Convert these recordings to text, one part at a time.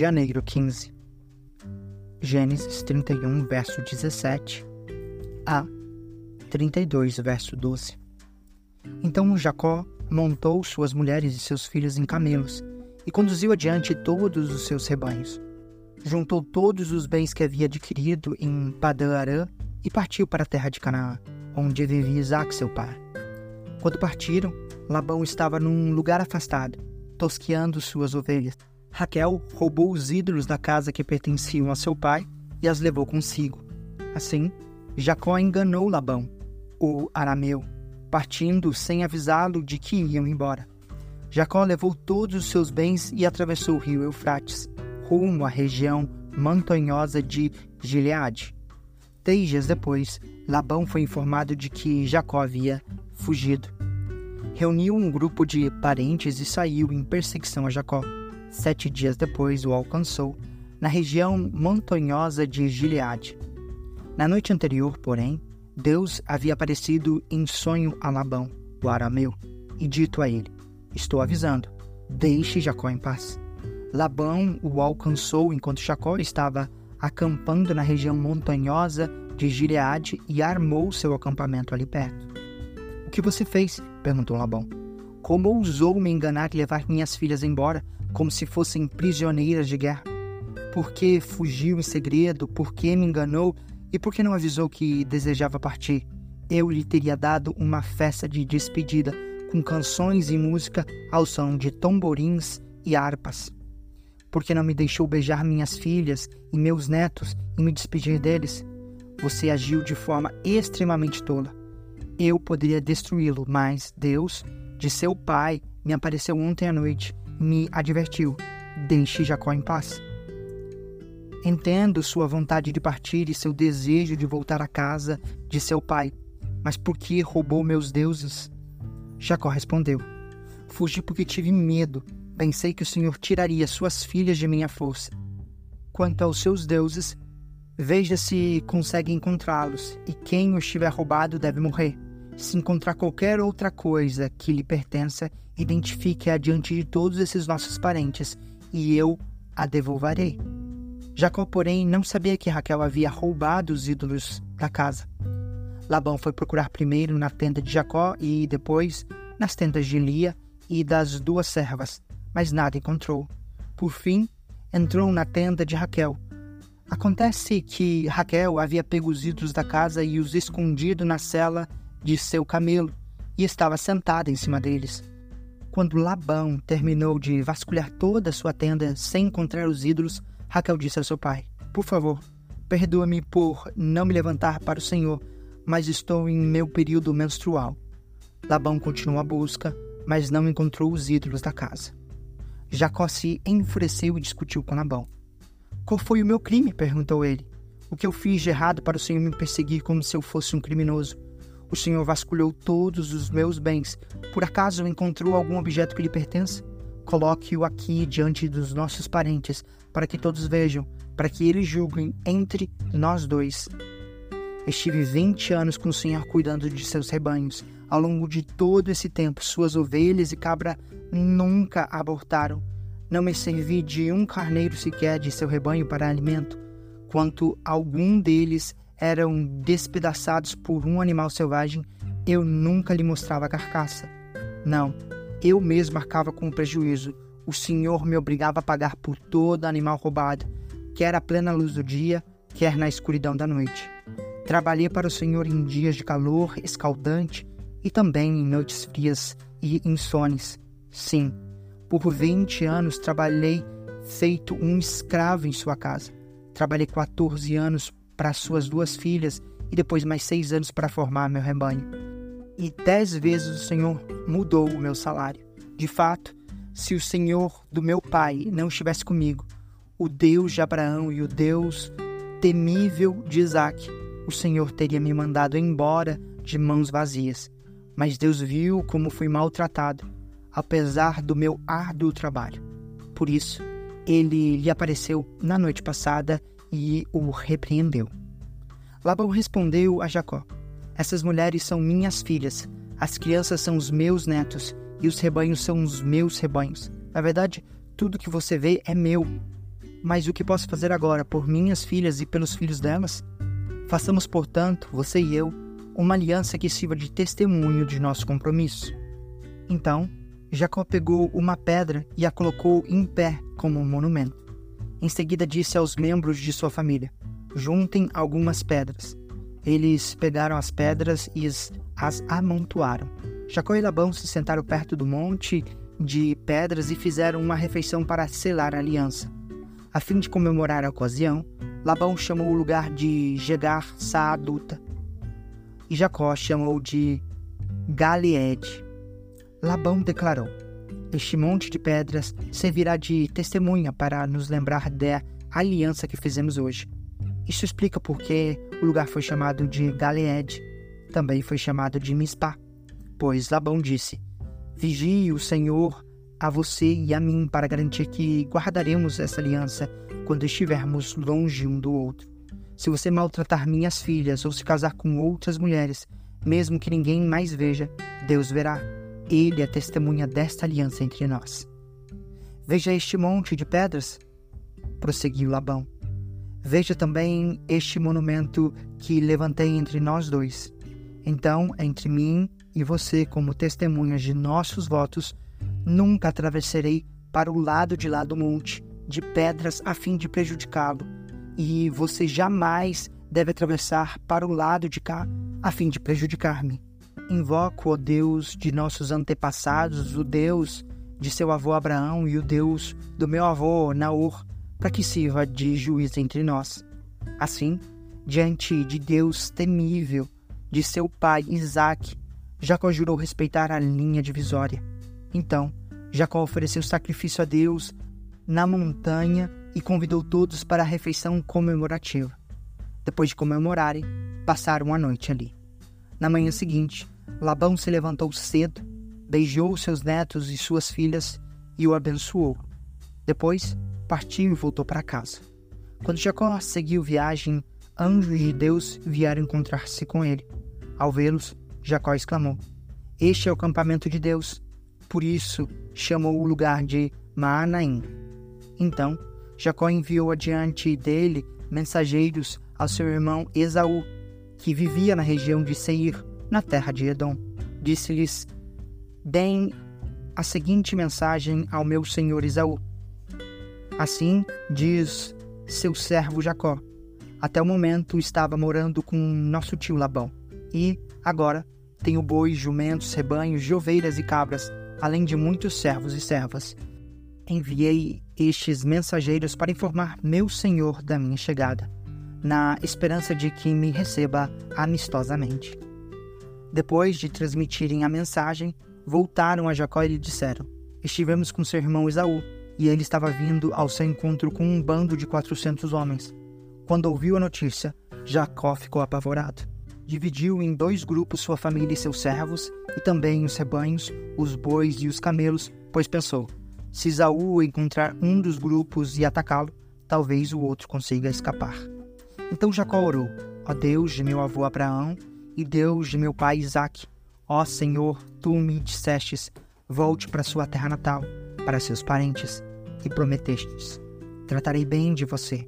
Janeiro 15. Gênesis 31, verso 17 a 32, verso 12. Então Jacó montou suas mulheres e seus filhos em camelos e conduziu adiante todos os seus rebanhos. Juntou todos os bens que havia adquirido em Padã-Arã e partiu para a terra de Canaã, onde vivia Isaac, seu pai. Quando partiram, Labão estava num lugar afastado, tosqueando suas ovelhas. Raquel roubou os ídolos da casa que pertenciam a seu pai e as levou consigo. Assim, Jacó enganou Labão, o arameu, partindo sem avisá-lo de que iam embora. Jacó levou todos os seus bens e atravessou o rio Eufrates, rumo à região montanhosa de Gileade. Três dias depois, Labão foi informado de que Jacó havia fugido. Reuniu um grupo de parentes e saiu em perseguição a Jacó. Sete dias depois o alcançou, na região montanhosa de Gileade. Na noite anterior, porém, Deus havia aparecido em sonho a Labão, o arameu, e dito a ele: Estou avisando, deixe Jacó em paz. Labão o alcançou enquanto Jacó estava acampando na região montanhosa de Gileade e armou seu acampamento ali perto. O que você fez? perguntou Labão. Como ousou me enganar e levar minhas filhas embora, como se fossem prisioneiras de guerra? Por que fugiu em segredo? Por que me enganou? E por que não avisou que desejava partir? Eu lhe teria dado uma festa de despedida, com canções e música ao som de tamborins e harpas. Por que não me deixou beijar minhas filhas e meus netos e me despedir deles? Você agiu de forma extremamente tola. Eu poderia destruí-lo, mas Deus, de seu pai, me apareceu ontem à noite me advertiu: deixe Jacó em paz. Entendo sua vontade de partir e seu desejo de voltar à casa de seu pai, mas por que roubou meus deuses? Jacó respondeu: Fugi porque tive medo. Pensei que o Senhor tiraria suas filhas de minha força. Quanto aos seus deuses, veja se consegue encontrá-los, e quem os tiver roubado deve morrer. Se encontrar qualquer outra coisa que lhe pertença, identifique-a diante de todos esses nossos parentes, e eu a devolverei. Jacó, porém, não sabia que Raquel havia roubado os ídolos da casa. Labão foi procurar primeiro na tenda de Jacó e depois nas tendas de Lia e das duas servas, mas nada encontrou. Por fim, entrou na tenda de Raquel. Acontece que Raquel havia pego os ídolos da casa e os escondido na cela de seu camelo e estava sentada em cima deles. Quando Labão terminou de vasculhar toda a sua tenda sem encontrar os ídolos, Raquel disse ao seu pai: Por favor, perdoa-me por não me levantar para o Senhor, mas estou em meu período menstrual. Labão continuou a busca, mas não encontrou os ídolos da casa. Jacó se enfureceu e discutiu com Labão. Qual foi o meu crime? perguntou ele. O que eu fiz de errado para o Senhor me perseguir como se eu fosse um criminoso? O Senhor vasculhou todos os meus bens. Por acaso encontrou algum objeto que lhe pertence? Coloque-o aqui diante dos nossos parentes, para que todos vejam, para que eles julguem entre nós dois. Estive vinte anos com o Senhor cuidando de seus rebanhos. Ao longo de todo esse tempo, suas ovelhas e cabra nunca abortaram. Não me servi de um carneiro sequer de seu rebanho para alimento, quanto algum deles eram despedaçados por um animal selvagem, eu nunca lhe mostrava a carcaça. Não, eu mesmo marcava com prejuízo. O Senhor me obrigava a pagar por todo animal roubado, quer à plena luz do dia, quer na escuridão da noite. Trabalhei para o Senhor em dias de calor escaldante e também em noites frias e insones. Sim, por 20 anos trabalhei feito um escravo em sua casa. Trabalhei 14 anos para suas duas filhas e depois mais seis anos para formar meu rebanho e dez vezes o Senhor mudou o meu salário. De fato, se o Senhor do meu pai não estivesse comigo, o Deus de Abraão e o Deus temível de Isaac, o Senhor teria me mandado embora de mãos vazias. Mas Deus viu como fui maltratado, apesar do meu árduo trabalho. Por isso, ele lhe apareceu na noite passada e o repreendeu. Labão respondeu a Jacó: essas mulheres são minhas filhas, as crianças são os meus netos e os rebanhos são os meus rebanhos. Na verdade, tudo que você vê é meu. Mas o que posso fazer agora por minhas filhas e pelos filhos delas? Façamos, portanto, você e eu, uma aliança que sirva de testemunho de nosso compromisso. Então, Jacó pegou uma pedra e a colocou em pé como um monumento. Em seguida disse aos membros de sua família: Juntem algumas pedras. Eles pegaram as pedras e as amontoaram. Jacó e Labão se sentaram perto do monte de pedras e fizeram uma refeição para selar a aliança. A fim de comemorar a ocasião, Labão chamou o lugar de Jegar Saaduta e Jacó chamou de Galeed. Labão declarou: Este monte de pedras servirá de testemunha para nos lembrar da aliança que fizemos hoje. Isso explica por que o lugar foi chamado de Galeed, também foi chamado de Mispá, pois Labão disse: Vigie o Senhor a você e a mim para garantir que guardaremos essa aliança quando estivermos longe um do outro. Se você maltratar minhas filhas ou se casar com outras mulheres, mesmo que ninguém mais veja, Deus verá. Ele é testemunha desta aliança entre nós. Veja este monte de pedras, prosseguiu Labão. Veja também este monumento que levantei entre nós dois. Então, entre mim e você, como testemunhas de nossos votos, nunca atravessarei para o lado de lá do monte de pedras a fim de prejudicá-lo, e você jamais deve atravessar para o lado de cá a fim de prejudicar-me. Invoco o Deus de nossos antepassados, o Deus de seu avô Abraão e o Deus do meu avô Naor, para que sirva de juiz entre nós. Assim, diante de Deus temível de seu pai Isaque, Jacó jurou respeitar a linha divisória. Então, Jacó ofereceu sacrifício a Deus na montanha e convidou todos para a refeição comemorativa. Depois de comemorarem, passaram a noite ali. Na manhã seguinte, Labão se levantou cedo, beijou seus netos e suas filhas e o abençoou. Depois, partiu e voltou para casa. Quando Jacó seguiu viagem, anjos de Deus vieram encontrar-se com ele. Ao vê-los, Jacó exclamou: Este é o acampamento de Deus. Por isso chamou o lugar de Maanaim. Então, Jacó enviou adiante dele mensageiros ao seu irmão Esaú, que vivia na região de Seir, na terra de Edom. Disse-lhes: Deem a seguinte mensagem ao meu senhor Esaú. Assim diz seu servo Jacó: Até o momento estava morando com nosso tio Labão, e agora tenho bois, jumentos, rebanhos de ovelhas e cabras, além de muitos servos e servas. Enviei estes mensageiros para informar meu senhor da minha chegada, na esperança de que me receba amistosamente. Depois de transmitirem a mensagem, voltaram a Jacó e lhe disseram: Estivemos com seu irmão Esaú, e ele estava vindo ao seu encontro com um bando de quatrocentos homens. Quando ouviu a notícia, Jacó ficou apavorado dividiu em dois grupos sua família e seus servos, e também os rebanhos, os bois e os camelos, pois pensou: se Isaú encontrar um dos grupos e atacá-lo, talvez o outro consiga escapar. Então Jacó orou: Ó Deus de meu avô Abraão e Deus de meu pai Isaque, ó Senhor, tu me dissestes: volte para sua terra natal, para seus parentes, e prometestes: tratarei bem de você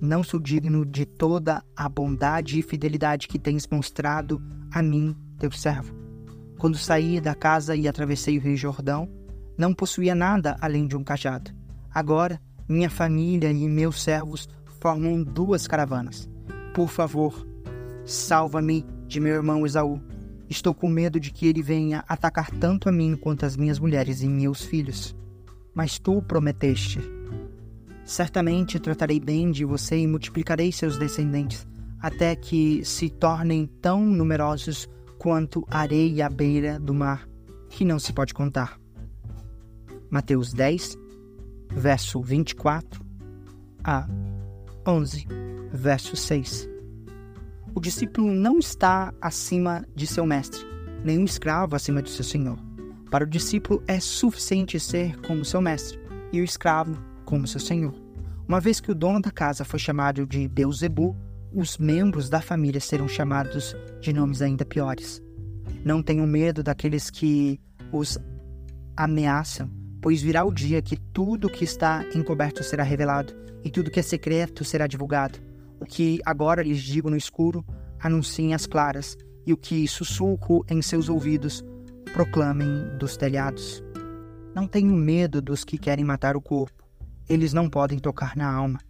não sou digno de toda a bondade e fidelidade que tens mostrado a mim, teu servo. Quando saí da casa e atravessei o Rio Jordão, não possuía nada além de um cajado. Agora, minha família e meus servos formam duas caravanas. Por favor, salva-me de meu irmão Esaú. Estou com medo de que ele venha atacar tanto a mim quanto as minhas mulheres e meus filhos. Mas tu prometeste Certamente tratarei bem de você e multiplicarei seus descendentes, até que se tornem tão numerosos quanto a areia à beira do mar, que não se pode contar. Mateus 10, verso 24 a 11, verso 6. O discípulo não está acima de seu mestre, nem escravo acima de seu senhor. Para o discípulo é suficiente ser como seu mestre, e o escravo como seu senhor. Uma vez que o dono da casa foi chamado de Beuzebu, os membros da família serão chamados de nomes ainda piores. Não tenham medo daqueles que os ameaçam, pois virá o dia que tudo que está encoberto será revelado, e tudo que é secreto será divulgado. O que agora lhes digo no escuro, anunciem as claras, e o que sussurro em seus ouvidos, proclamem dos telhados. Não tenho medo dos que querem matar o corpo, eles não podem tocar na alma.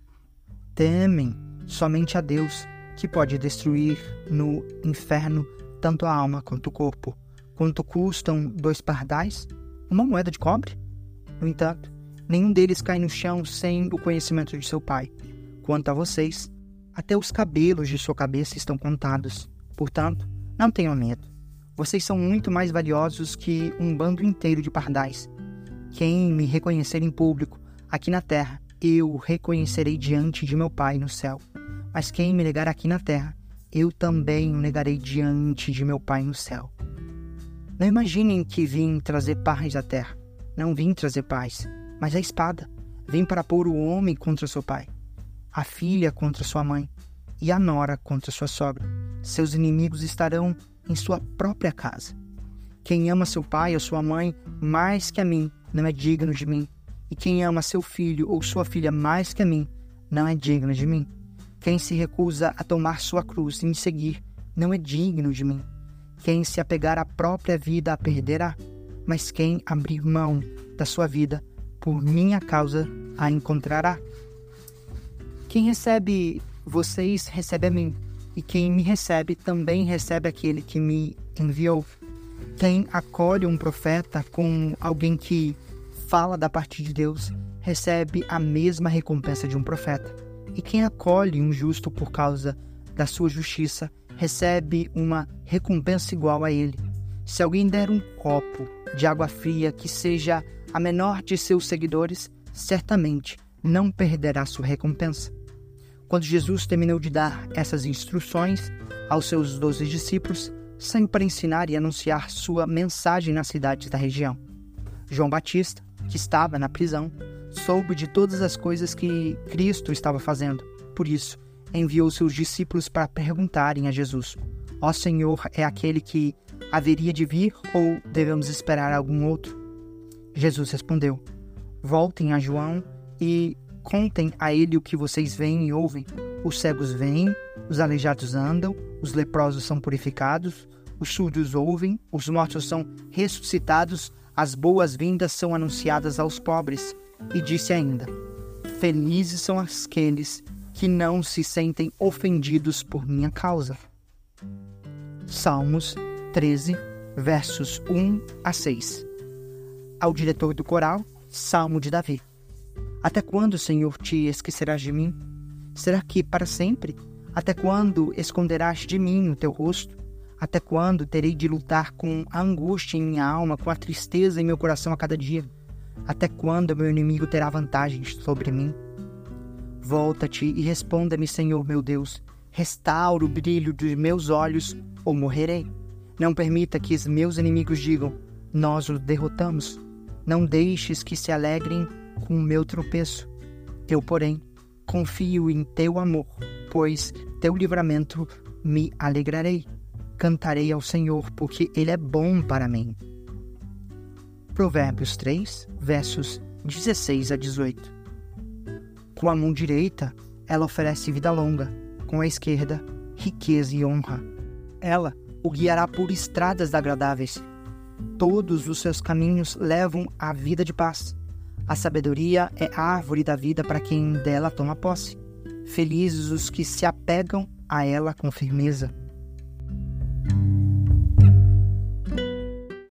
Temem somente a Deus, que pode destruir no inferno tanto a alma quanto o corpo. Quanto custam dois pardais? Uma moeda de cobre? No entanto, nenhum deles cai no chão sem o conhecimento de seu pai. Quanto a vocês, até os cabelos de sua cabeça estão contados. Portanto, não tenham medo. Vocês são muito mais valiosos que um bando inteiro de pardais. Quem me reconhecer em público, aqui na terra, eu reconhecerei diante de meu Pai no céu. Mas quem me negar aqui na terra, eu também o negarei diante de meu Pai no céu. Não imaginem que vim trazer paz à terra. Não vim trazer paz, mas a espada. Vim para pôr o homem contra seu pai, a filha contra sua mãe e a nora contra sua sogra. Seus inimigos estarão em sua própria casa. Quem ama seu pai ou sua mãe mais que a mim não é digno de mim. E quem ama seu filho ou sua filha mais que a mim não é digno de mim. Quem se recusa a tomar sua cruz e me seguir não é digno de mim. Quem se apegar à própria vida a perderá, mas quem abrir mão da sua vida por minha causa a encontrará. Quem recebe vocês recebe a mim, e quem me recebe também recebe aquele que me enviou. Quem acolhe um profeta com alguém que fala da parte de Deus recebe a mesma recompensa de um profeta. E quem acolhe um justo por causa da sua justiça recebe uma recompensa igual a ele. Se alguém der um copo de água fria que seja a menor de seus seguidores, certamente não perderá sua recompensa. Quando Jesus terminou de dar essas instruções aos seus doze discípulos, saiu para ensinar e anunciar sua mensagem nas cidades da região. João Batista, que estava na prisão, soube de todas as coisas que Cristo estava fazendo. Por isso, enviou seus discípulos para perguntarem a Jesus: Ó Senhor, é aquele que haveria de vir ou devemos esperar algum outro? Jesus respondeu: Voltem a João e contem a ele o que vocês veem e ouvem. Os cegos veem, os aleijados andam, os leprosos são purificados, os surdos ouvem, os mortos são ressuscitados, as boas-vindas são anunciadas aos pobres. E disse ainda: Felizes são aqueles que não se sentem ofendidos por minha causa. Salmos 13, versos 1 a 6. Ao diretor do coral, Salmo de Davi. Até quando, Senhor, te esquecerás de mim? Será que para sempre? Até quando esconderás de mim o teu rosto? Até quando terei de lutar com a angústia em minha alma, com a tristeza em meu coração a cada dia? Até quando meu inimigo terá vantagens sobre mim? Volta-te e responda-me, Senhor meu Deus. Restaura o brilho dos meus olhos, ou morrerei. Não permita que os meus inimigos digam: Nós o derrotamos. Não deixes que se alegrem com o meu tropeço. Eu, porém, confio em teu amor, pois teu livramento me alegrarei cantarei ao Senhor, porque Ele é bom para mim. Provérbios 3, versos 16 a 18. Com a mão direita, ela oferece vida longa, com a esquerda, riqueza e honra. Ela o guiará por estradas agradáveis. Todos os seus caminhos levam à vida de paz. A sabedoria é a árvore da vida para quem dela toma posse. Felizes os que se apegam a ela com firmeza